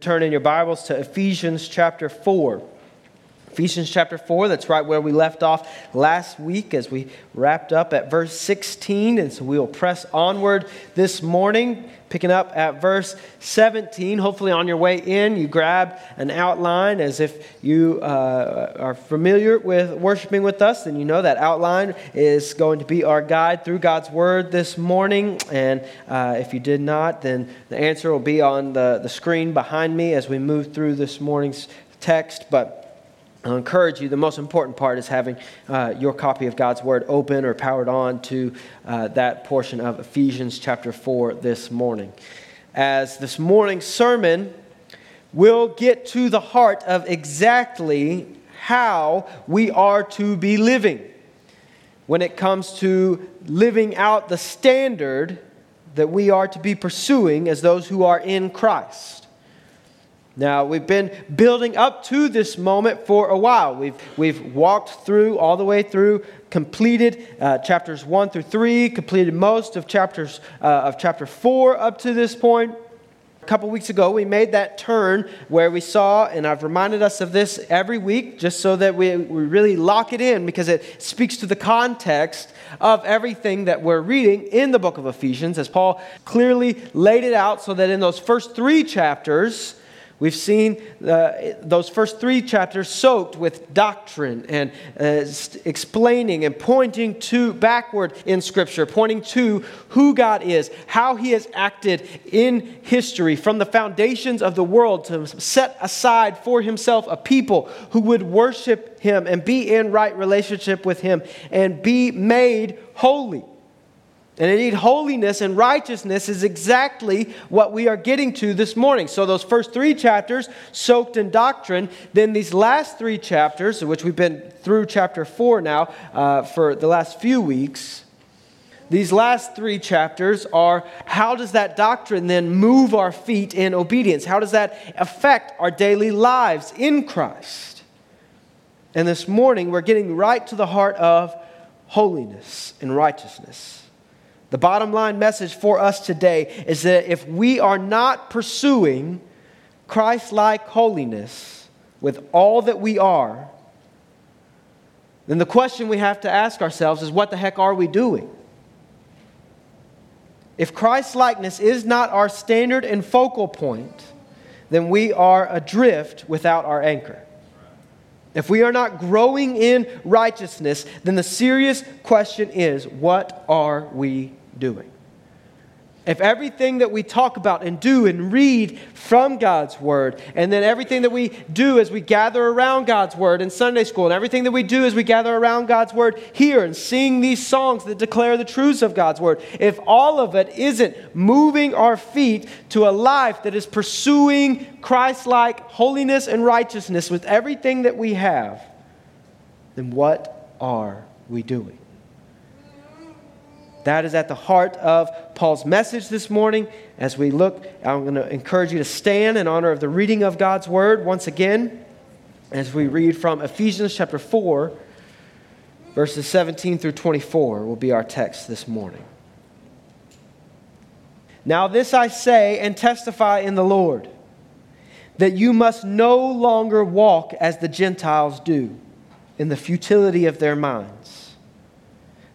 Turn in your Bibles to Ephesians chapter 4. Ephesians chapter 4, that's right where we left off last week as we wrapped up at verse 16. And so we will press onward this morning, picking up at verse 17. Hopefully, on your way in, you grabbed an outline as if you uh, are familiar with worshiping with us, then you know that outline is going to be our guide through God's Word this morning. And uh, if you did not, then the answer will be on the, the screen behind me as we move through this morning's text. But I'll encourage you, the most important part is having uh, your copy of God's Word open or powered on to uh, that portion of Ephesians chapter 4 this morning. As this morning's sermon will get to the heart of exactly how we are to be living when it comes to living out the standard that we are to be pursuing as those who are in Christ. Now, we've been building up to this moment for a while. We've, we've walked through, all the way through, completed uh, chapters 1 through 3, completed most of chapters uh, of chapter 4 up to this point. A couple weeks ago, we made that turn where we saw, and I've reminded us of this every week just so that we, we really lock it in because it speaks to the context of everything that we're reading in the book of Ephesians, as Paul clearly laid it out so that in those first three chapters, We've seen uh, those first three chapters soaked with doctrine and uh, explaining and pointing to backward in Scripture, pointing to who God is, how He has acted in history from the foundations of the world to set aside for Himself a people who would worship Him and be in right relationship with Him and be made holy. And indeed, holiness and righteousness is exactly what we are getting to this morning. So, those first three chapters soaked in doctrine, then these last three chapters, which we've been through chapter four now uh, for the last few weeks, these last three chapters are how does that doctrine then move our feet in obedience? How does that affect our daily lives in Christ? And this morning, we're getting right to the heart of holiness and righteousness. The bottom line message for us today is that if we are not pursuing Christ like holiness with all that we are, then the question we have to ask ourselves is what the heck are we doing? If Christ likeness is not our standard and focal point, then we are adrift without our anchor. If we are not growing in righteousness, then the serious question is what are we doing. If everything that we talk about and do and read from God's Word, and then everything that we do as we gather around God's Word in Sunday school, and everything that we do as we gather around God's Word here and sing these songs that declare the truths of God's Word, if all of it isn't moving our feet to a life that is pursuing Christ like holiness and righteousness with everything that we have, then what are we doing? That is at the heart of Paul's message this morning. As we look, I'm going to encourage you to stand in honor of the reading of God's word once again as we read from Ephesians chapter 4, verses 17 through 24 will be our text this morning. Now, this I say and testify in the Lord that you must no longer walk as the Gentiles do in the futility of their minds.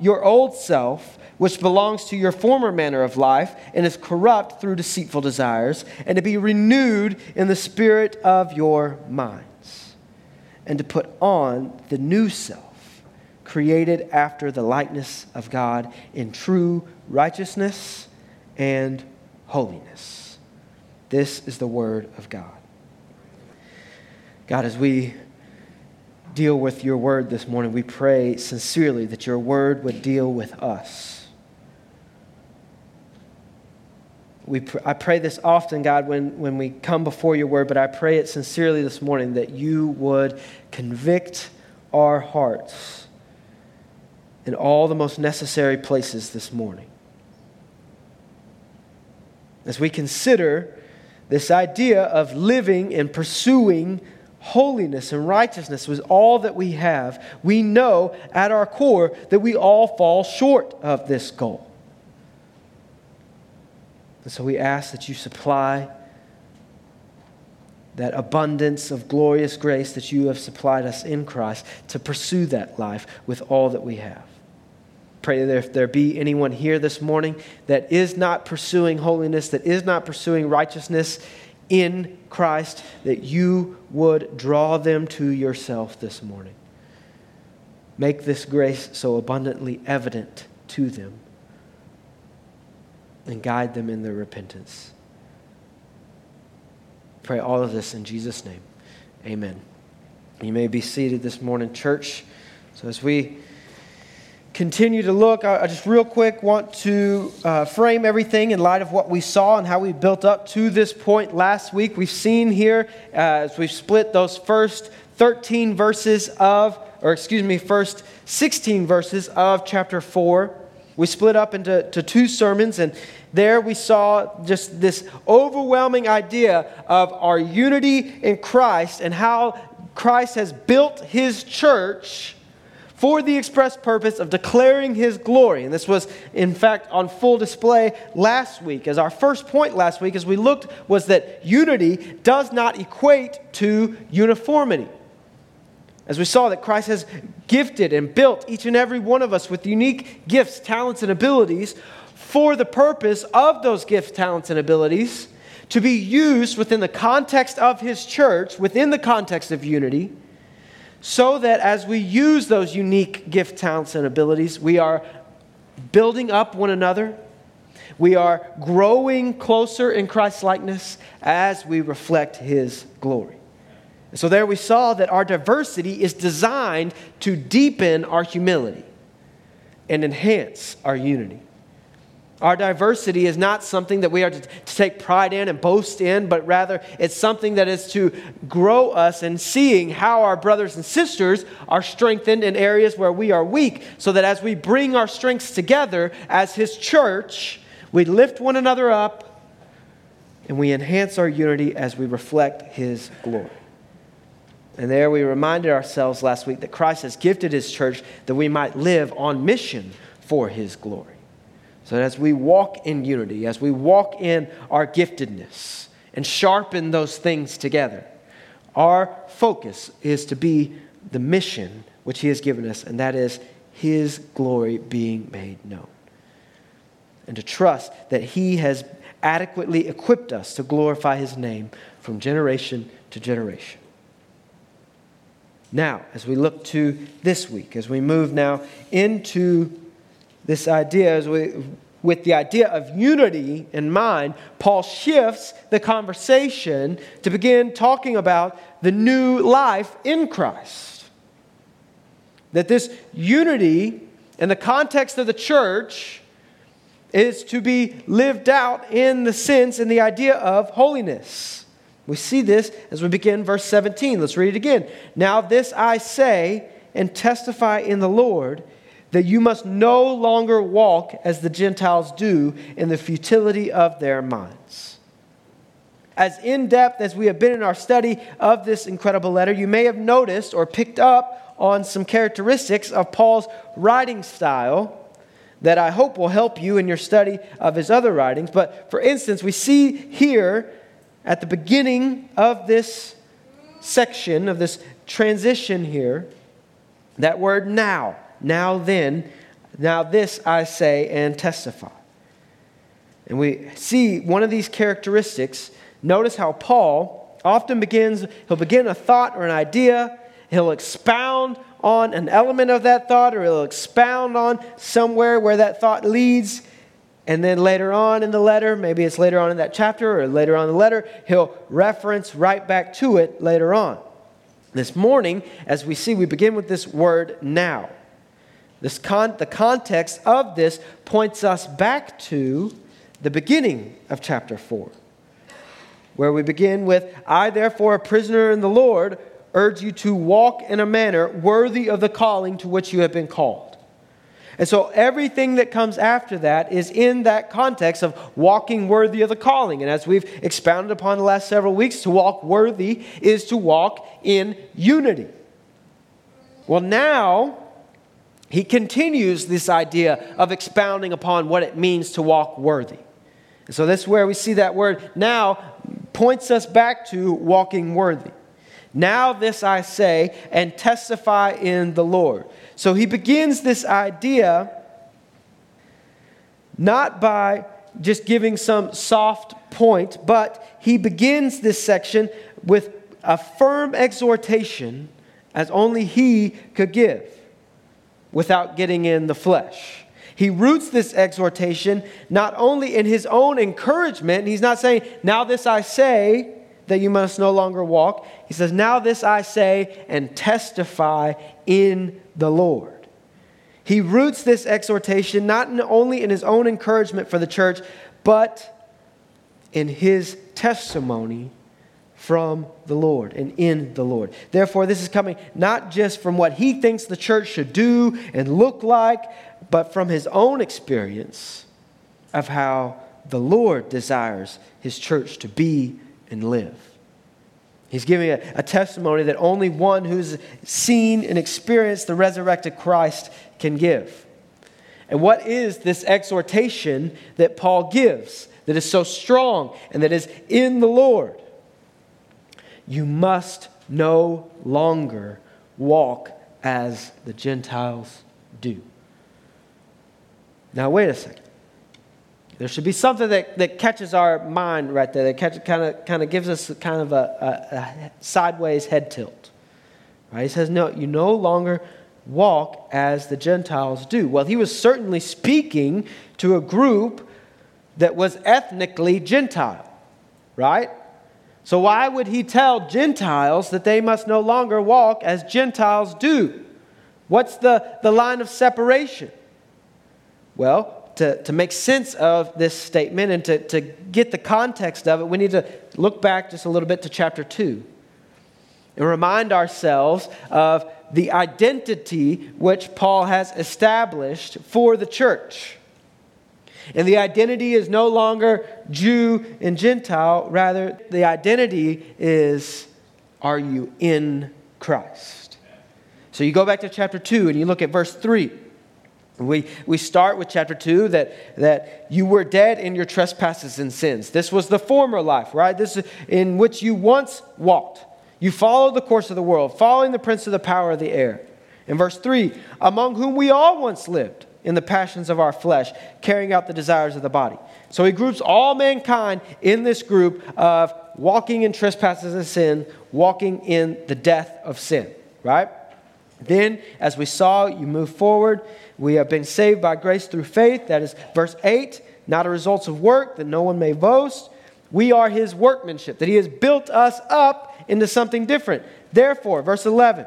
your old self, which belongs to your former manner of life and is corrupt through deceitful desires, and to be renewed in the spirit of your minds, and to put on the new self, created after the likeness of God in true righteousness and holiness. This is the word of God. God, as we deal with your word this morning, we pray sincerely that your word would deal with us. we pr- I pray this often, God, when, when we come before your word, but I pray it sincerely this morning that you would convict our hearts in all the most necessary places this morning. As we consider this idea of living and pursuing holiness and righteousness was all that we have, we know at our core that we all fall short of this goal. And so we ask that you supply that abundance of glorious grace that you have supplied us in Christ to pursue that life with all that we have. Pray that if there be anyone here this morning that is not pursuing holiness, that is not pursuing righteousness in Christ, that you would draw them to yourself this morning. Make this grace so abundantly evident to them and guide them in their repentance. Pray all of this in Jesus' name. Amen. You may be seated this morning, church. So, as we continue to look, I just real quick want to uh, frame everything in light of what we saw and how we built up to this point last week. We've seen here, uh, as we've split those first 13 verses of, or excuse me, first 16 verses of chapter 4. We split up into to two sermons, and there we saw just this overwhelming idea of our unity in Christ and how Christ has built his church for the express purpose of declaring his glory. And this was, in fact, on full display last week. As our first point last week, as we looked, was that unity does not equate to uniformity. As we saw that Christ has gifted and built each and every one of us with unique gifts, talents, and abilities for the purpose of those gifts, talents, and abilities to be used within the context of his church, within the context of unity, so that as we use those unique gift, talents, and abilities, we are building up one another. We are growing closer in Christ's likeness as we reflect his glory. so there we saw that our diversity is designed to deepen our humility and enhance our unity. Our diversity is not something that we are to, to, take pride in and boast in, but rather it's something that is to grow us in seeing how our brothers and sisters are strengthened in areas where we are weak, so that as we bring our strengths together as His church, we lift one another up and we enhance our unity as we reflect His glory. And there we reminded ourselves last week that Christ has gifted His church that we might live on mission for His glory. So as we walk in unity, as we walk in our giftedness and sharpen those things together, our focus is to be the mission which He has given us, and that is His glory being made known. And to trust that He has adequately equipped us to glorify His name from generation to generation. Now, as we look to this week, as we move now into this idea, as we, with the idea of unity in mind, Paul shifts the conversation to begin talking about the new life in Christ. That this unity in the context of the church is to be lived out in the sense and the idea of holiness. We see this as we begin verse 17. Let's read it again. Now, this I say and testify in the Lord that you must no longer walk as the Gentiles do in the futility of their minds. As in depth as we have been in our study of this incredible letter, you may have noticed or picked up on some characteristics of Paul's writing style that I hope will help you in your study of his other writings. But for instance, we see here at the beginning of this section, of this transition here, that word now. Now then, now this I say and testify. And we see one of these characteristics. Notice how Paul often begins, he'll begin a thought or an idea, he'll expound on an element of that thought, or he'll expound on somewhere where that thought leads. And then later on in the letter, maybe it's later on in that chapter or later on in the letter, he'll reference right back to it later on. This morning, as we see, we begin with this word now. This con- the context of this points us back to the beginning of chapter 4, where we begin with I, therefore, a prisoner in the Lord, urge you to walk in a manner worthy of the calling to which you have been called. And so everything that comes after that is in that context of walking worthy of the calling. And as we've expounded upon the last several weeks, to walk worthy is to walk in unity. Well, now he continues this idea of expounding upon what it means to walk worthy. And so this is where we see that word now points us back to walking worthy. Now, this I say and testify in the Lord. So he begins this idea not by just giving some soft point, but he begins this section with a firm exhortation as only he could give without getting in the flesh. He roots this exhortation not only in his own encouragement, he's not saying, Now this I say, that you must no longer walk. He says, Now this I say and testify in the Lord. He roots this exhortation not only in his own encouragement for the church, but in his testimony from the Lord and in the Lord. Therefore, this is coming not just from what he thinks the church should do and look like, but from his own experience of how the Lord desires his church to be and live. He's giving a, a, testimony that only one who's seen and experienced the resurrected Christ can give. And what is this exhortation that Paul gives that is so strong and that is in the Lord? You must no longer walk as the Gentiles do. Now, wait a second. There should be something that, that catches our mind right there, that catch, kind, of, kind of gives us kind of a, a, a sideways head tilt. Right? He says, No, you no longer walk as the Gentiles do. Well, he was certainly speaking to a group that was ethnically Gentile, right? So, why would he tell Gentiles that they must no longer walk as Gentiles do? What's the, the line of separation? Well, to, to make sense of this statement and to, to get the context of it, we need to look back just a little bit to chapter 2 and remind ourselves of the identity which Paul has established for the church. And the identity is no longer Jew and Gentile, rather, the identity is are you in Christ? So you go back to chapter 2 and you look at verse 3. We, we start with chapter 2 that, that you were dead in your trespasses and sins. This was the former life, right? This is in which you once walked. You followed the course of the world, following the prince of the power of the air. In verse 3, among whom we all once lived in the passions of our flesh, carrying out the desires of the body. So he groups all mankind in this group of walking in trespasses and sin, walking in the death of sin, right? Then, as we saw, you move forward. We have been saved by grace through faith. That is verse 8, not a result of work, that no one may boast. We are his workmanship, that he has built us up into something different. Therefore, verse 11,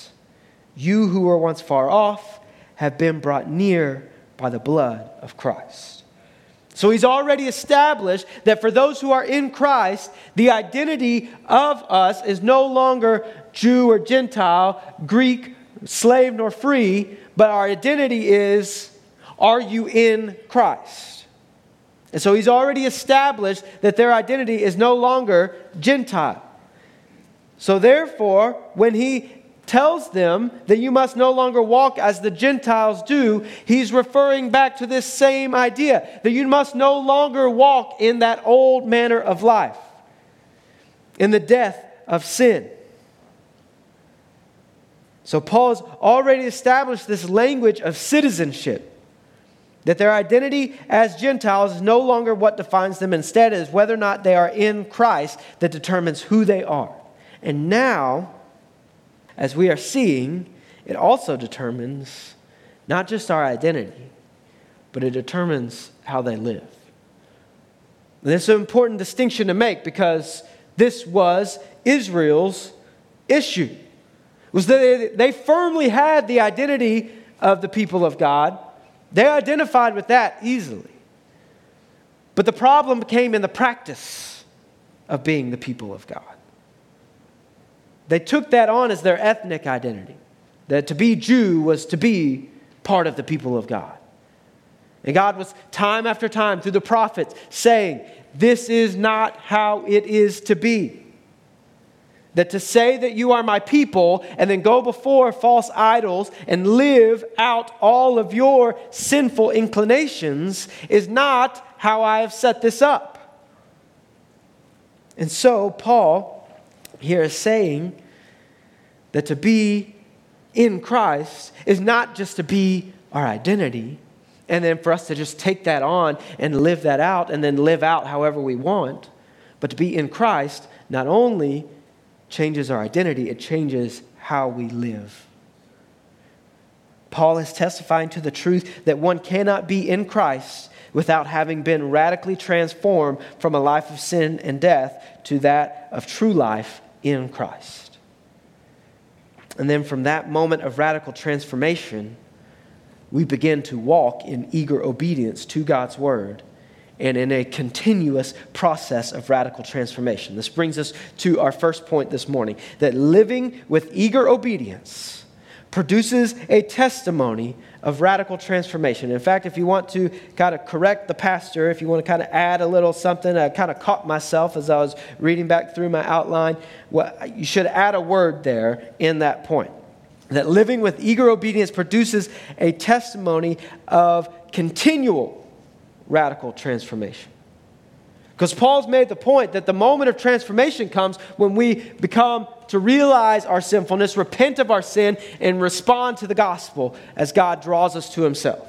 you who were once far off have been brought near by the blood of Christ. So he's already established that for those who are in Christ, the identity of us is no longer Jew or Gentile, Greek, slave nor free, but our identity is are you in Christ? And so he's already established that their identity is no longer Gentile. So therefore, when he tells them that you must no longer walk as the Gentiles do, he's referring back to this same idea that you must no longer walk in that old manner of life, in the death of sin. So Paul's already established this language of citizenship. That their identity as Gentiles is no longer what defines them. Instead, is whether or not they are in Christ that determines who they are. And now, as we are seeing, it also determines not just our identity, but it determines how they live. And it's an important distinction to make because this was Israel's issue. Was that they, they firmly had the identity of the people of God. They identified with that easily. But the problem came in the practice of being the people of God. They took that on as their ethnic identity. That to be Jew was to be part of the people of God. And God was time after time through the prophets saying, This is not how it is to be. That to say that you are my people and then go before false idols and live out all of your sinful inclinations is not how I have set this up. And so, Paul here is saying that to be in Christ is not just to be our identity, and then for us to just take that on and live that out and then live out however we want, but to be in Christ not only changes our identity, it changes how we live. Paul is testifying to the truth that one cannot be in Christ without having been radically transformed from a life of sin and death to that of true life in Christ. And then from that moment of radical transformation, we begin to walk in eager obedience to God's word and in a continuous process of radical transformation. This brings us to our first point this morning that living with eager obedience produces a testimony of radical transformation. In fact, if you want to kind of correct the pastor, if you want to kind of add a little something, I kind of caught myself as I was reading back through my outline. Well, you should add a word there in that point. That living with eager obedience produces a testimony of continual radical transformation. Because Paul's made the point that the moment of transformation comes when we become to realize our sinfulness, repent of our sin, and respond to the gospel as God draws us to himself.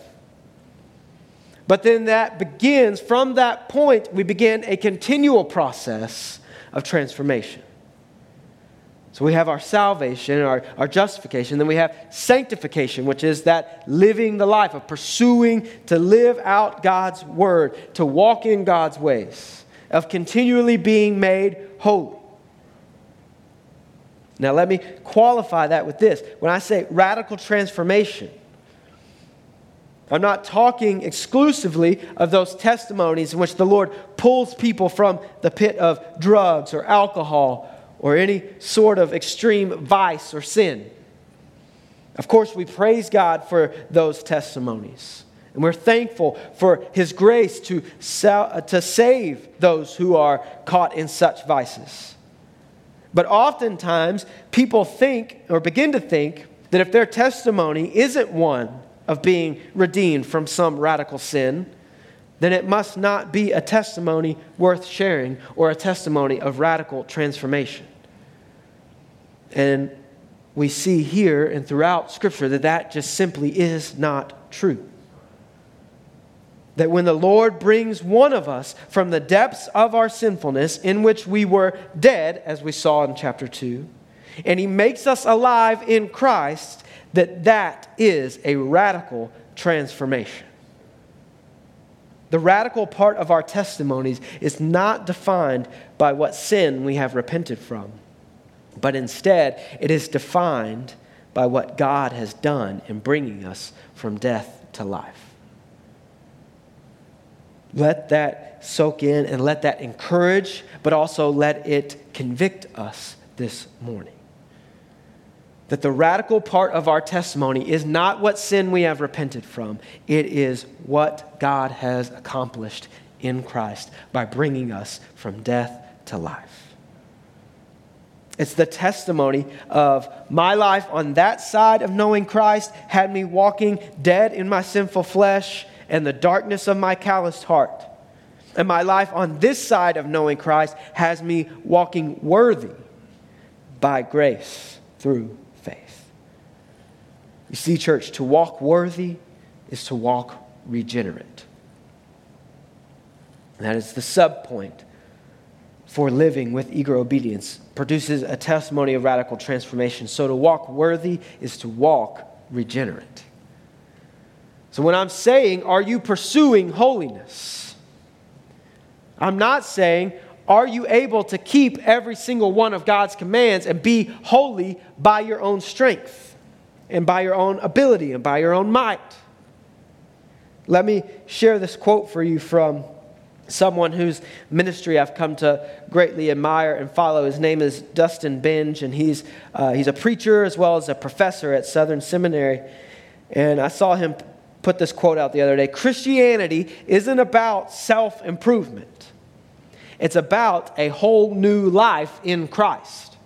But then that begins, from that point, we begin a continual process of transformation. So we have our salvation, our, our justification. Then we have sanctification, which is that living the life of pursuing to live out God's word, to walk in God's ways, of continually being made holy. Now, let me qualify that with this. When I say radical transformation, I'm not talking exclusively of those testimonies in which the Lord pulls people from the pit of drugs or alcohol or any sort of extreme vice or sin. Of course, we praise God for those testimonies. And we're thankful for His grace to, sell, uh, to save those who are caught in such vices. But oftentimes, people think or begin to think that if their testimony isn't one of being redeemed from some radical sin, then it must not be a testimony worth sharing or a testimony of radical transformation. And we see here and throughout Scripture that that just simply is not true. That when the Lord brings one of us from the depths of our sinfulness, in which we were dead, as we saw in chapter 2, and He makes us alive in Christ, that that is a radical transformation. The radical part of our testimonies is not defined by what sin we have repented from but instead, it is defined by what God has done in bringing us from death to life. Let that soak in and let that encourage, but also let it convict us this morning. That the radical part of our testimony is not what sin we have repented from, it is what God has accomplished in Christ by bringing us from death to life. It's the testimony of my life on that side of knowing Christ had me walking dead in my sinful flesh and the darkness of my calloused heart. And my life on this side of knowing Christ has me walking worthy by grace through faith. You see, church, to walk worthy is to walk regenerate. That is the sub point for living with eager obedience, produces a testimony of radical transformation. So to walk worthy is to walk regenerate. So when I'm saying, are you pursuing holiness? I'm not saying, are you able to keep every single one of God's commands and be holy by your own strength and by your own ability and by your own might? Let me share this quote for you from someone whose ministry I've come to greatly admire and follow. His name is Dustin Benge, and he's, uh, he's a preacher as well as a professor at Southern Seminary. And I saw him put this quote out the other day Christianity isn't about self improvement, it's about a whole new life in Christ.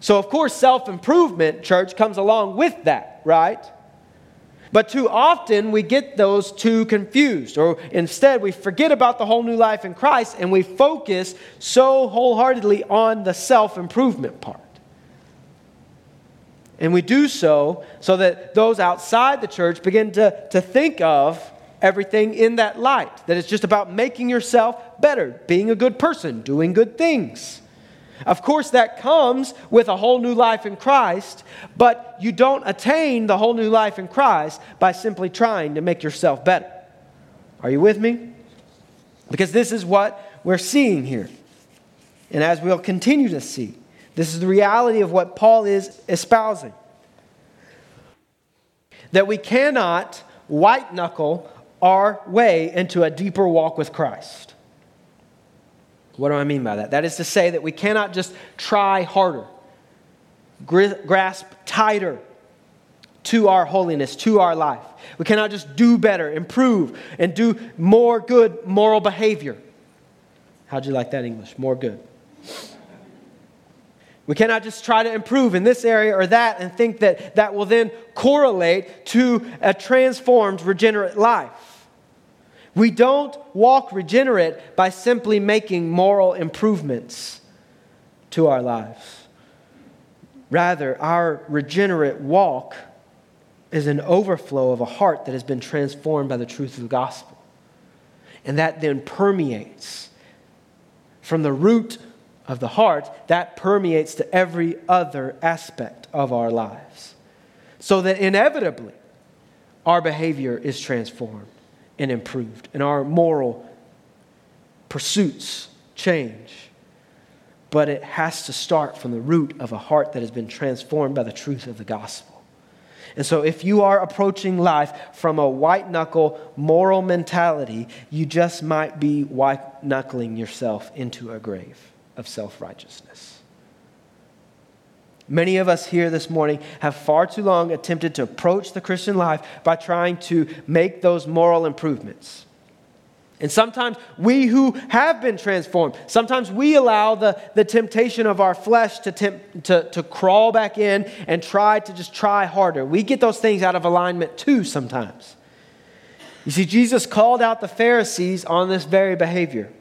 So, of course, self improvement, church, comes along with that, right? But too often we get those two confused, or instead we forget about the whole new life in Christ and we focus so wholeheartedly on the self improvement part. And we do so so that those outside the church begin to, to think of everything in that light. That it's just about making yourself better, being a good person, doing good things. Of course, that comes with a whole new life in Christ, but you don't attain the whole new life in Christ by simply trying to make yourself better. Are you with me? Because this is what we're seeing here. And as we'll continue to see, this is the reality of what Paul is espousing. That we cannot white knuckle our way into a deeper walk with Christ. What do I mean by that? That is to say that we cannot just try harder, grasp tighter to our holiness, to our life. We cannot just do better, improve, and do more good moral behavior. How'd you like that English? More good. We cannot just try to improve in this area or that and think that that will then correlate to a transformed, regenerate life. We don't walk regenerate by simply making moral improvements to our lives. Rather, our regenerate walk is an overflow of a heart that has been transformed by the truth of the gospel. And that then permeates from the root of the heart, that permeates to every other aspect of our lives. So that inevitably, our behavior is transformed and improved, and our moral pursuits change. But it has to start from the root of a heart that has been transformed by the truth of the gospel. And so, if you are approaching life from a white knuckle moral mentality, you just might be white knuckling yourself into a grave of self righteousness. Many of us here this morning have far too long attempted to approach the Christian life by trying to make those moral improvements. And sometimes we who have been transformed, sometimes we allow the, the temptation of our flesh to, tempt, to, to crawl back in and try to just try harder. We get those things out of alignment too sometimes. You see, Jesus called out the Pharisees on this very behavior.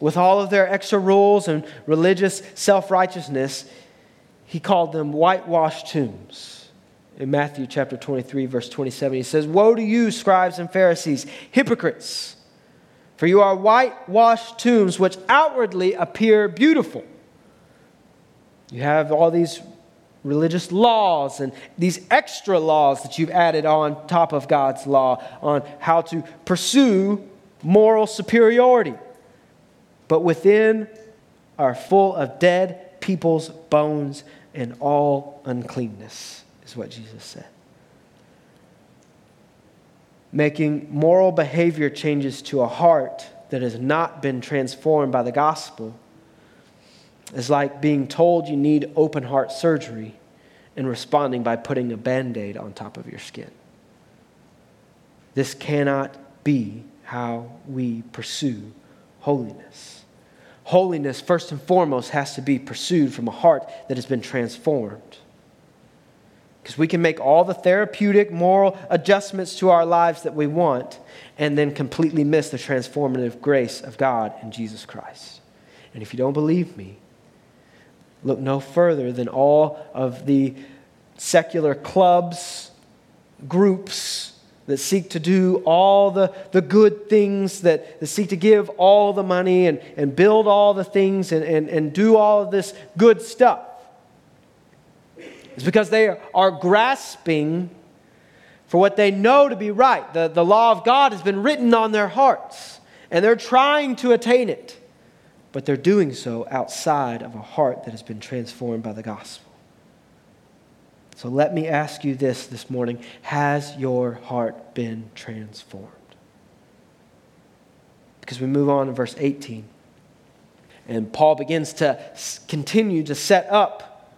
With all of their extra rules and religious self righteousness, he called them whitewashed tombs. In Matthew chapter 23, verse 27, he says, Woe to you, scribes and Pharisees, hypocrites! For you are whitewashed tombs which outwardly appear beautiful. You have all these religious laws and these extra laws that you've added on top of God's law on how to pursue moral superiority. But within are full of dead people's bones and all uncleanness, is what Jesus said. Making moral behavior changes to a heart that has not been transformed by the gospel is like being told you need open heart surgery and responding by putting a band aid on top of your skin. This cannot be how we pursue holiness. Holiness, first and foremost, has to be pursued from a heart that has been transformed. Because we can make all the therapeutic, moral adjustments to our lives that we want and then completely miss the transformative grace of God in Jesus Christ. And if you don't believe me, look no further than all of the secular clubs, groups, that seek to do all the, the good things, that, that seek to give all the money and, and build all the things and, and, and do all of this good stuff. It's because they are grasping for what they know to be right. The, the law of God has been written on their hearts, and they're trying to attain it, but they're doing so outside of a heart that has been transformed by the gospel. So let me ask you this this morning Has your heart been transformed? Because we move on to verse 18. And Paul begins to continue to set up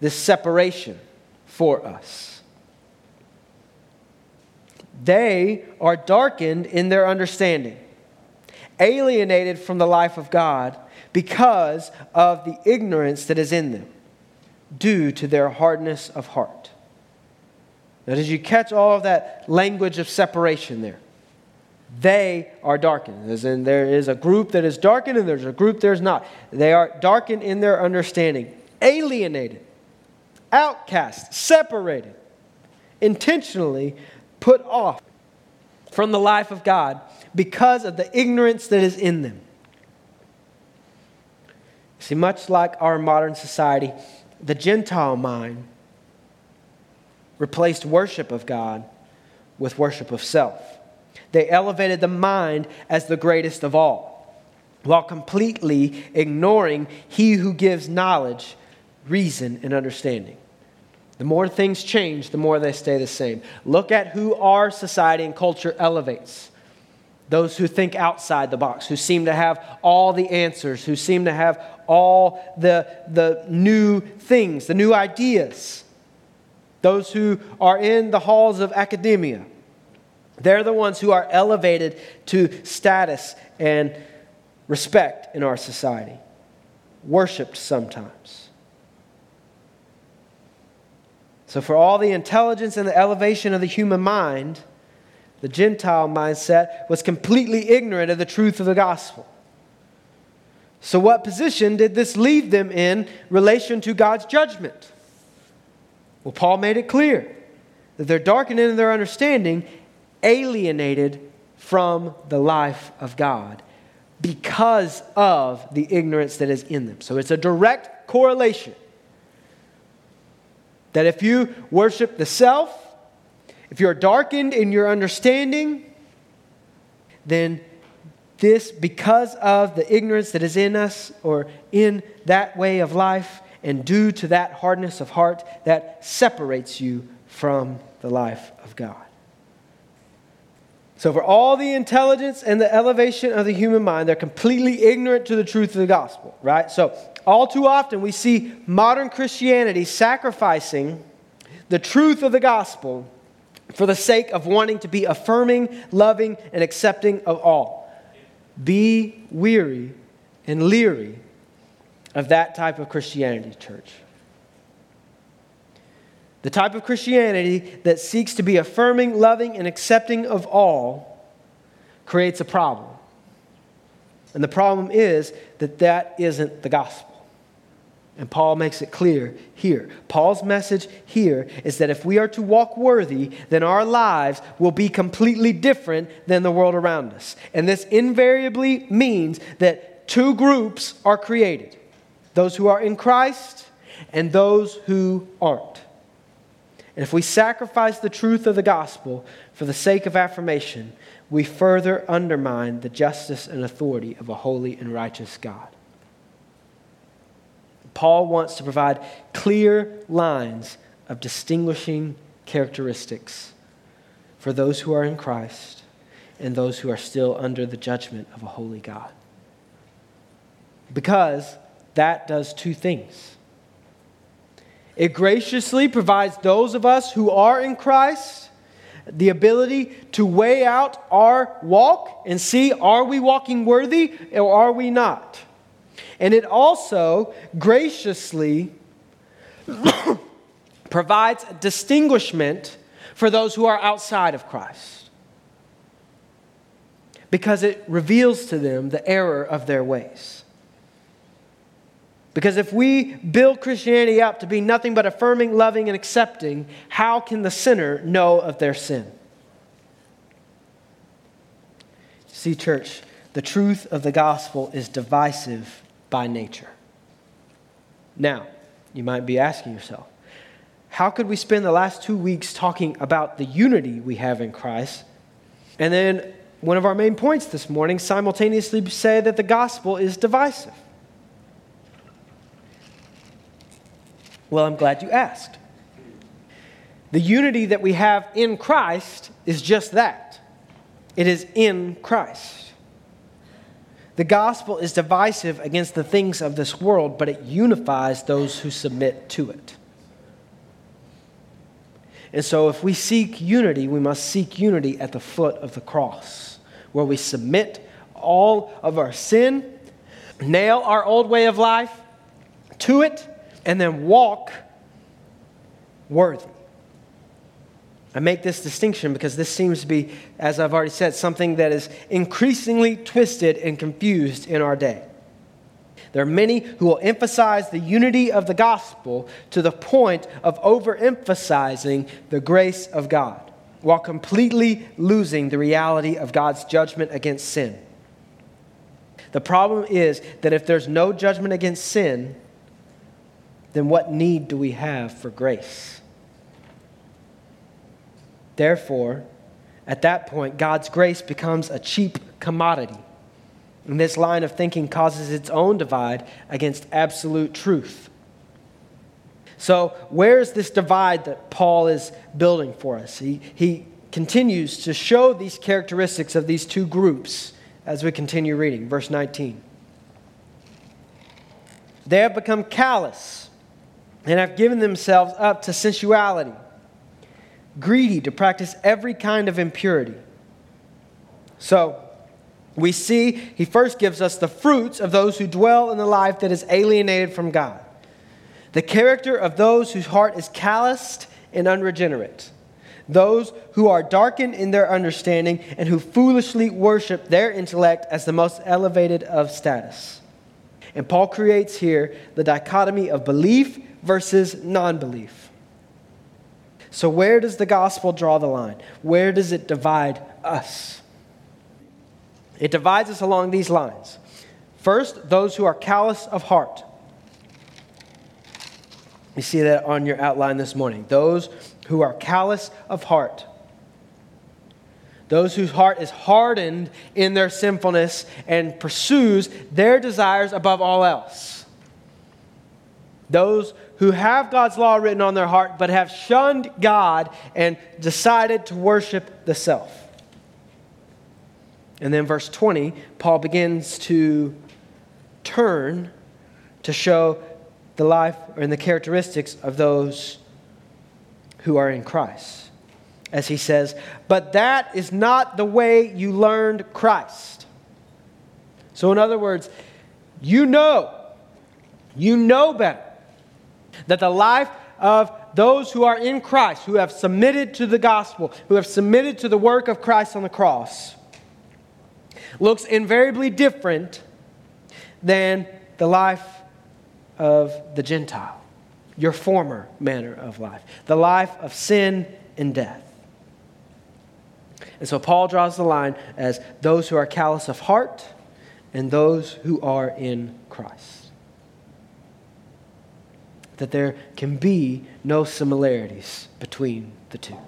this separation for us. They are darkened in their understanding, alienated from the life of God because of the ignorance that is in them due to their hardness of heart. Now, did you catch all of that language of separation there? They are darkened. As in, there is a group that is darkened and there's a group there's not. They are darkened in their understanding, alienated, outcast, separated, intentionally put off from the life of God because of the ignorance that is in them. See, much like our modern society, the Gentile mind replaced worship of God with worship of self. They elevated the mind as the greatest of all, while completely ignoring he who gives knowledge, reason, and understanding. The more things change, the more they stay the same. Look at who our society and culture elevates those who think outside the box, who seem to have all the answers, who seem to have all the, the new things, the new ideas. Those who are in the halls of academia. They're the ones who are elevated to status and respect in our society, worshiped sometimes. So, for all the intelligence and the elevation of the human mind, the Gentile mindset, was completely ignorant of the truth of the gospel. So, what position did this leave them in relation to God's judgment? Well, Paul made it clear that they're darkened in their understanding, alienated from the life of God because of the ignorance that is in them. So, it's a direct correlation that if you worship the self, if you're darkened in your understanding, then this, because of the ignorance that is in us or in that way of life, and due to that hardness of heart, that separates you from the life of God. So, for all the intelligence and the elevation of the human mind, they're completely ignorant to the truth of the gospel, right? So, all too often we see modern Christianity sacrificing the truth of the gospel for the sake of wanting to be affirming, loving, and accepting of all. Be weary and leery of that type of Christianity, church. The type of Christianity that seeks to be affirming, loving, and accepting of all creates a problem. And the problem is that that isn't the gospel. And Paul makes it clear here. Paul's message here is that if we are to walk worthy, then our lives will be completely different than the world around us. And this invariably means that two groups are created those who are in Christ and those who aren't. And if we sacrifice the truth of the gospel for the sake of affirmation, we further undermine the justice and authority of a holy and righteous God. Paul wants to provide clear lines of distinguishing characteristics for those who are in Christ and those who are still under the judgment of a holy God. Because that does two things. It graciously provides those of us who are in Christ the ability to weigh out our walk and see are we walking worthy or are we not? And it also graciously provides distinguishment for those who are outside of Christ because it reveals to them the error of their ways. Because if we build Christianity up to be nothing but affirming, loving, and accepting, how can the sinner know of their sin? See, church, the truth of the gospel is divisive by nature. Now, you might be asking yourself, how could we spend the last two weeks talking about the unity we have in Christ, and then one of our main points this morning simultaneously say that the gospel is divisive? Well, I'm glad you asked. The unity that we have in Christ is just that it is in Christ. The gospel is divisive against the things of this world, but it unifies those who submit to it. And so, if we seek unity, we must seek unity at the foot of the cross, where we submit all of our sin, nail our old way of life to it, and then walk worthy. I make this distinction because this seems to be, as I've already said, something that is increasingly twisted and confused in our day. There are many who will emphasize the unity of the gospel to the point of overemphasizing the grace of God while completely losing the reality of God's judgment against sin. The problem is that if there's no judgment against sin, then what need do we have for grace? Therefore, at that point, God's grace becomes a cheap commodity. And this line of thinking causes its own divide against absolute truth. So, where is this divide that Paul is building for us? He, he continues to show these characteristics of these two groups as we continue reading. Verse 19. They have become callous and have given themselves up to sensuality greedy to practice every kind of impurity. So, we see he first gives us the fruits of those who dwell in the life that is alienated from God. The character of those whose heart is calloused and unregenerate. Those who are darkened in their understanding and who foolishly worship their intellect as the most elevated of status. And Paul creates here the dichotomy of belief versus non belief. So, where does the gospel draw the line? Where does it divide us? It divides us along these lines. First, those who are callous of heart. You see that on your outline this morning. Those who are callous of heart. Those whose heart is hardened in their sinfulness and pursues their desires above all else. Those who have God's law written on their heart, but have shunned God and decided to worship the self. And then, verse 20, Paul begins to turn to show the life and the characteristics of those who are in Christ. As he says, But that is not the way you learned Christ. So, in other words, you know, you know better that the life of those who are in Christ, who have submitted to the gospel, who have submitted to the work of Christ on the cross, looks invariably different than the life of the Gentile, your former manner of life, the life of sin and death. And so Paul draws the line as those who are callous of heart and those who are in Christ that there can be no similarities between the two.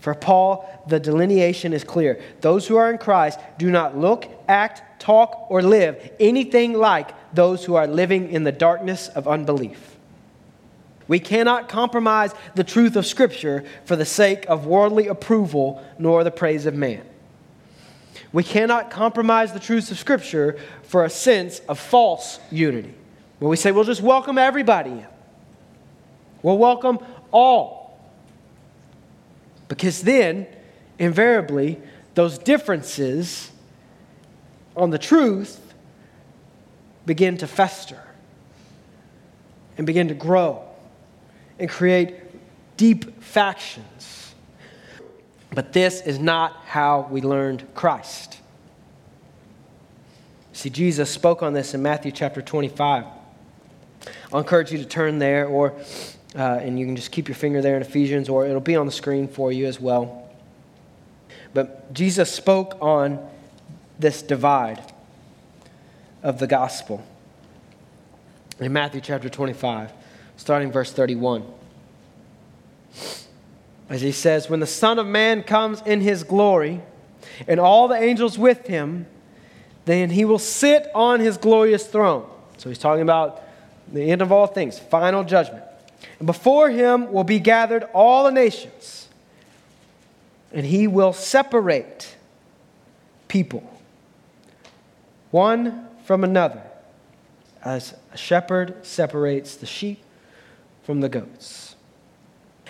For Paul, the delineation is clear. Those who are in Christ do not look, act, talk, or live anything like those who are living in the darkness of unbelief. We cannot compromise the truth of Scripture for the sake of worldly approval nor the praise of man. We cannot compromise the truths of Scripture for a sense of false unity. Where we say, we'll just welcome everybody. We'll welcome all. Because then, invariably, those differences on the truth begin to fester and begin to grow and create deep factions. But this is not how we learned Christ. See, Jesus spoke on this in Matthew chapter 25. I'll encourage you to turn there, or uh, and you can just keep your finger there in Ephesians, or it'll be on the screen for you as well. But Jesus spoke on this divide of the gospel in Matthew chapter 25, starting verse 31. As he says, When the Son of Man comes in his glory, and all the angels with him, then he will sit on his glorious throne. So he's talking about the end of all things, final judgment. And before him will be gathered all the nations, and he will separate people one from another, as a shepherd separates the sheep from the goats.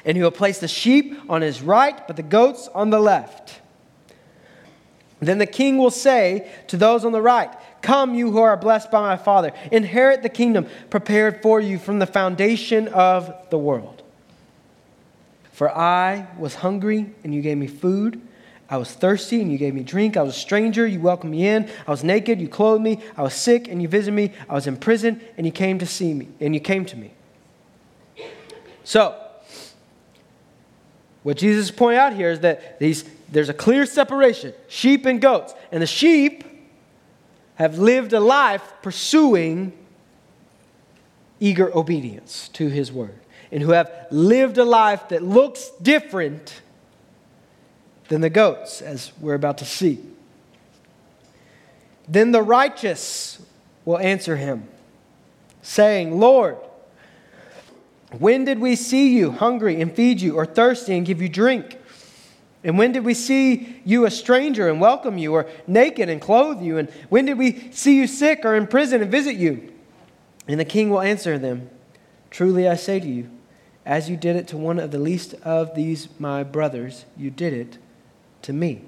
And he will place the sheep on his right, but the goats on the left. Then the king will say to those on the right, Come, you who are blessed by my Father, inherit the kingdom prepared for you from the foundation of the world. For I was hungry, and you gave me food. I was thirsty, and you gave me drink. I was a stranger, you welcomed me in. I was naked, you clothed me. I was sick, and you visited me. I was in prison, and you came to see me, and you came to me. So, what Jesus is pointing out here is that these, there's a clear separation sheep and goats. And the sheep have lived a life pursuing eager obedience to his word, and who have lived a life that looks different than the goats, as we're about to see. Then the righteous will answer him, saying, Lord, when did we see you hungry and feed you, or thirsty and give you drink? And when did we see you a stranger and welcome you, or naked and clothe you? And when did we see you sick or in prison and visit you? And the king will answer them Truly I say to you, as you did it to one of the least of these my brothers, you did it to me.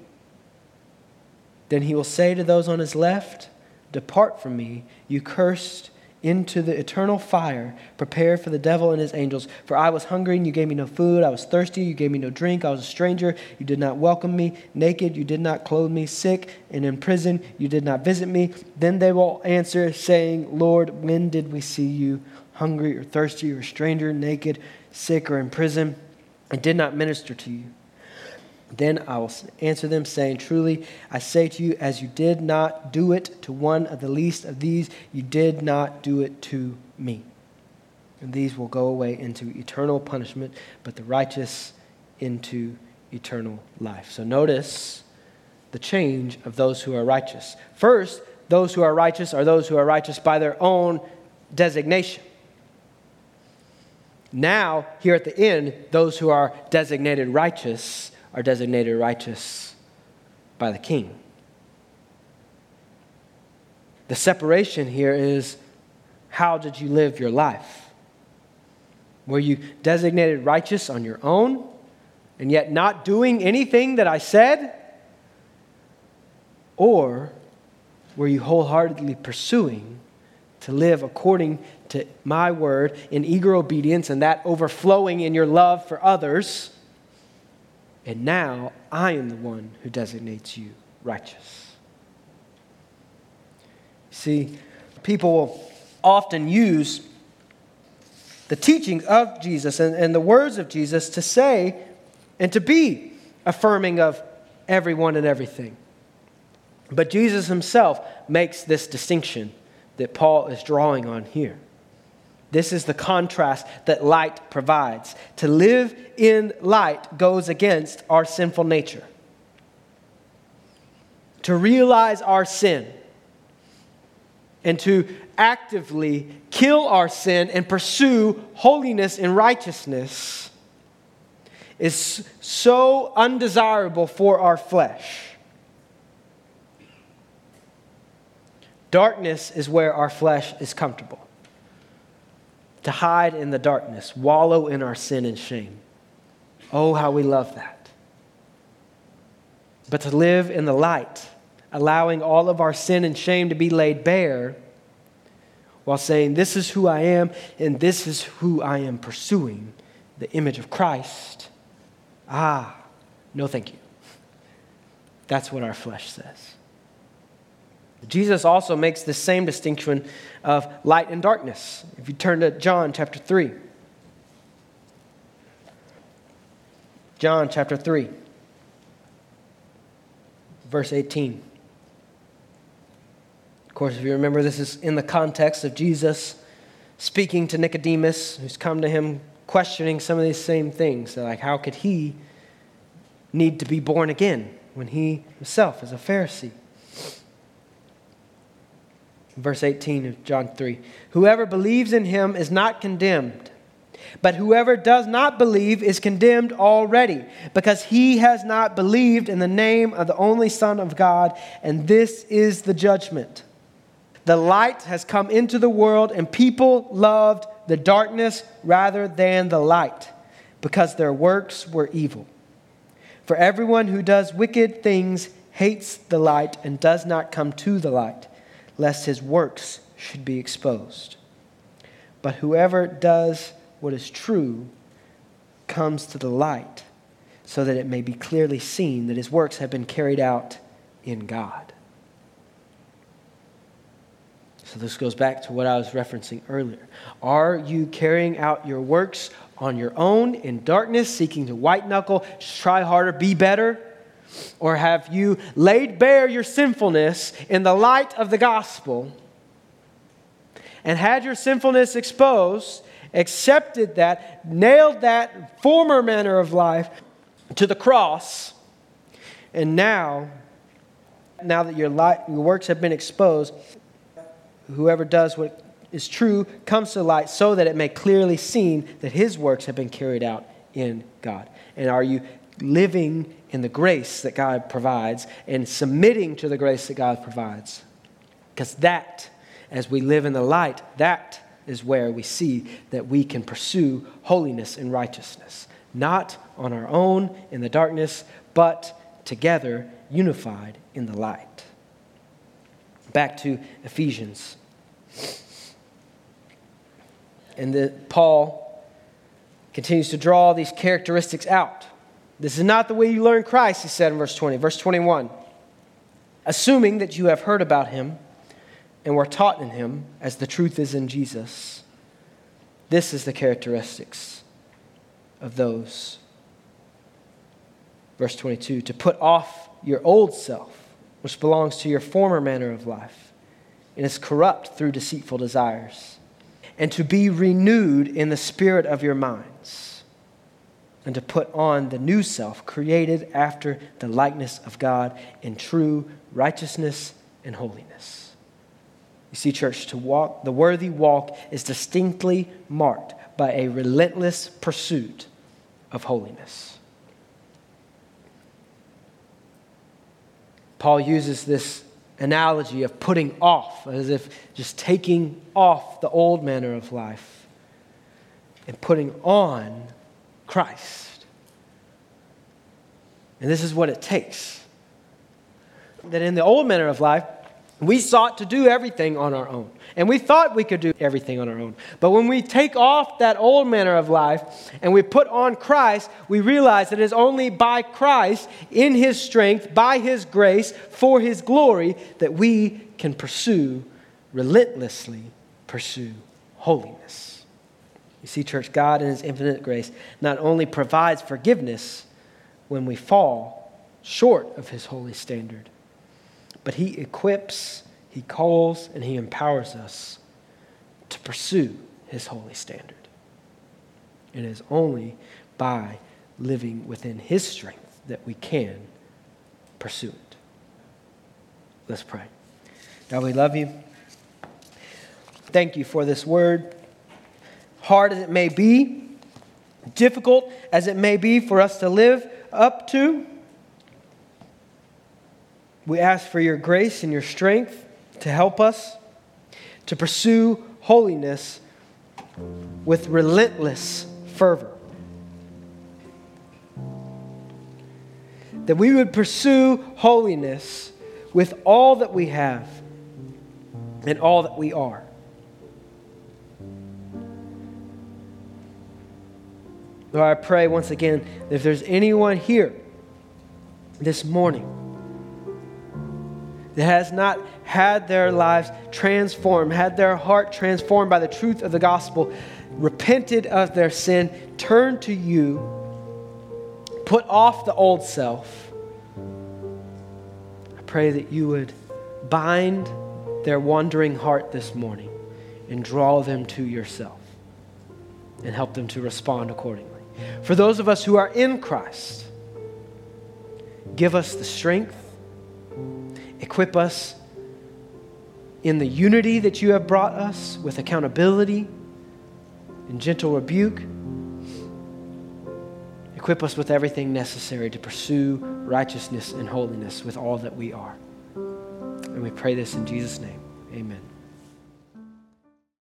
Then he will say to those on his left, Depart from me, you cursed into the eternal fire prepared for the devil and his angels. For I was hungry, and you gave me no food. I was thirsty, you gave me no drink. I was a stranger, you did not welcome me. Naked, you did not clothe me. Sick and in prison, you did not visit me. Then they will answer, saying, Lord, when did we see you hungry or thirsty or a stranger, naked, sick, or in prison, and did not minister to you? Then I will answer them, saying, Truly, I say to you, as you did not do it to one of the least of these, you did not do it to me. And these will go away into eternal punishment, but the righteous into eternal life. So notice the change of those who are righteous. First, those who are righteous are those who are righteous by their own designation. Now, here at the end, those who are designated righteous are designated righteous by the king. The separation here is how did you live your life? Were you designated righteous on your own and yet not doing anything that I said? Or were you wholeheartedly pursuing to live according to my word in eager obedience and that overflowing in your love for others? And now I am the one who designates you righteous. See, people will often use the teachings of Jesus and, and the words of Jesus to say and to be affirming of everyone and everything. But Jesus himself makes this distinction that Paul is drawing on here. This is the contrast that light provides. To live in light goes against our sinful nature. To realize our sin and to actively kill our sin and pursue holiness and righteousness is so undesirable for our flesh. Darkness is where our flesh is comfortable to hide in the darkness, wallow in our sin and shame. Oh, how we love that. But to live in the light, allowing all of our sin and shame to be laid bare, while saying, This is who I am, and this is who I am pursuing the image of Christ. Ah, no, thank you. That's what our flesh says. Jesus also makes the same distinction of light and darkness. If you turn to John chapter 3. John chapter 3. verse 18. Of course, if you remember, this is in the context of Jesus speaking to Nicodemus, who's come to him questioning some of these same things. So like, how could he need to be born again when he himself is a Pharisee? Verse 18 of John 3 Whoever believes in him is not condemned, but whoever does not believe is condemned already, because he has not believed in the name of the only Son of God, and this is the judgment. The light has come into the world, and people loved the darkness rather than the light, because their works were evil. For everyone who does wicked things hates the light and does not come to the light lest his works should be exposed. But whoever does what is true comes to the light, so that it may be clearly seen that his works have been carried out in God. So this goes back to what I was referencing earlier. Are you carrying out your works on your own in darkness, seeking to white knuckle, try harder, be better? Or have you laid bare your sinfulness in the light of the gospel and had your sinfulness exposed, accepted that, nailed that former manner of life to the cross, and now, now that your, light, your works have been exposed, whoever does what is true comes to light so that it may clearly seen that his works have been carried out in God. And are you living in the grace that God provides and submitting to the grace that God provides. Because that, as we live in the light, that is where we see that we can pursue holiness and righteousness. Not on our own in the darkness, but together, unified in the light. Back to Ephesians. And the, Paul continues to draw these characteristics out this is not the way you learn Christ, he said in verse 20. Verse 21 Assuming that you have heard about him and were taught in him, as the truth is in Jesus, this is the characteristics of those. Verse 22 To put off your old self, which belongs to your former manner of life, and is corrupt through deceitful desires, and to be renewed in the spirit of your minds and to put on the new self, created after the likeness of God in true righteousness and holiness. You see, church, to walk, the worthy walk is distinctly marked by a relentless pursuit of holiness. Paul uses this analogy of putting off, as if just taking off the old manner of life and putting on Christ. And this is what it takes. That in the old manner of life, we sought to do everything on our own. And we thought we could do everything on our own. But when we take off that old manner of life and we put on Christ, we realize that it is only by Christ, in His strength, by His grace, for His glory, that we can pursue, relentlessly pursue holiness. You see, church, God in His infinite grace not only provides forgiveness when we fall short of His holy standard, but He equips, He calls, and He empowers us to pursue His holy standard. And it is only by living within His strength that we can pursue it. Let's pray. God, we love you. Thank you for this word hard as it may be, difficult as it may be for us to live up to, we ask for your grace and your strength to help us to pursue holiness with relentless fervor. That we would pursue holiness with all that we have and all that we are. Lord, I pray once again that if there's anyone here this morning that has not had their lives transformed, had their heart transformed by the truth of the gospel, repented of their sin, turned to you, put off the old self, I pray that you would bind their wandering heart this morning and draw them to yourself and help them to respond accordingly. For those of us who are in Christ, give us the strength, equip us in the unity that you have brought us with accountability and gentle rebuke. Equip us with everything necessary to pursue righteousness and holiness with all that we are. And we pray this in Jesus' name. Amen.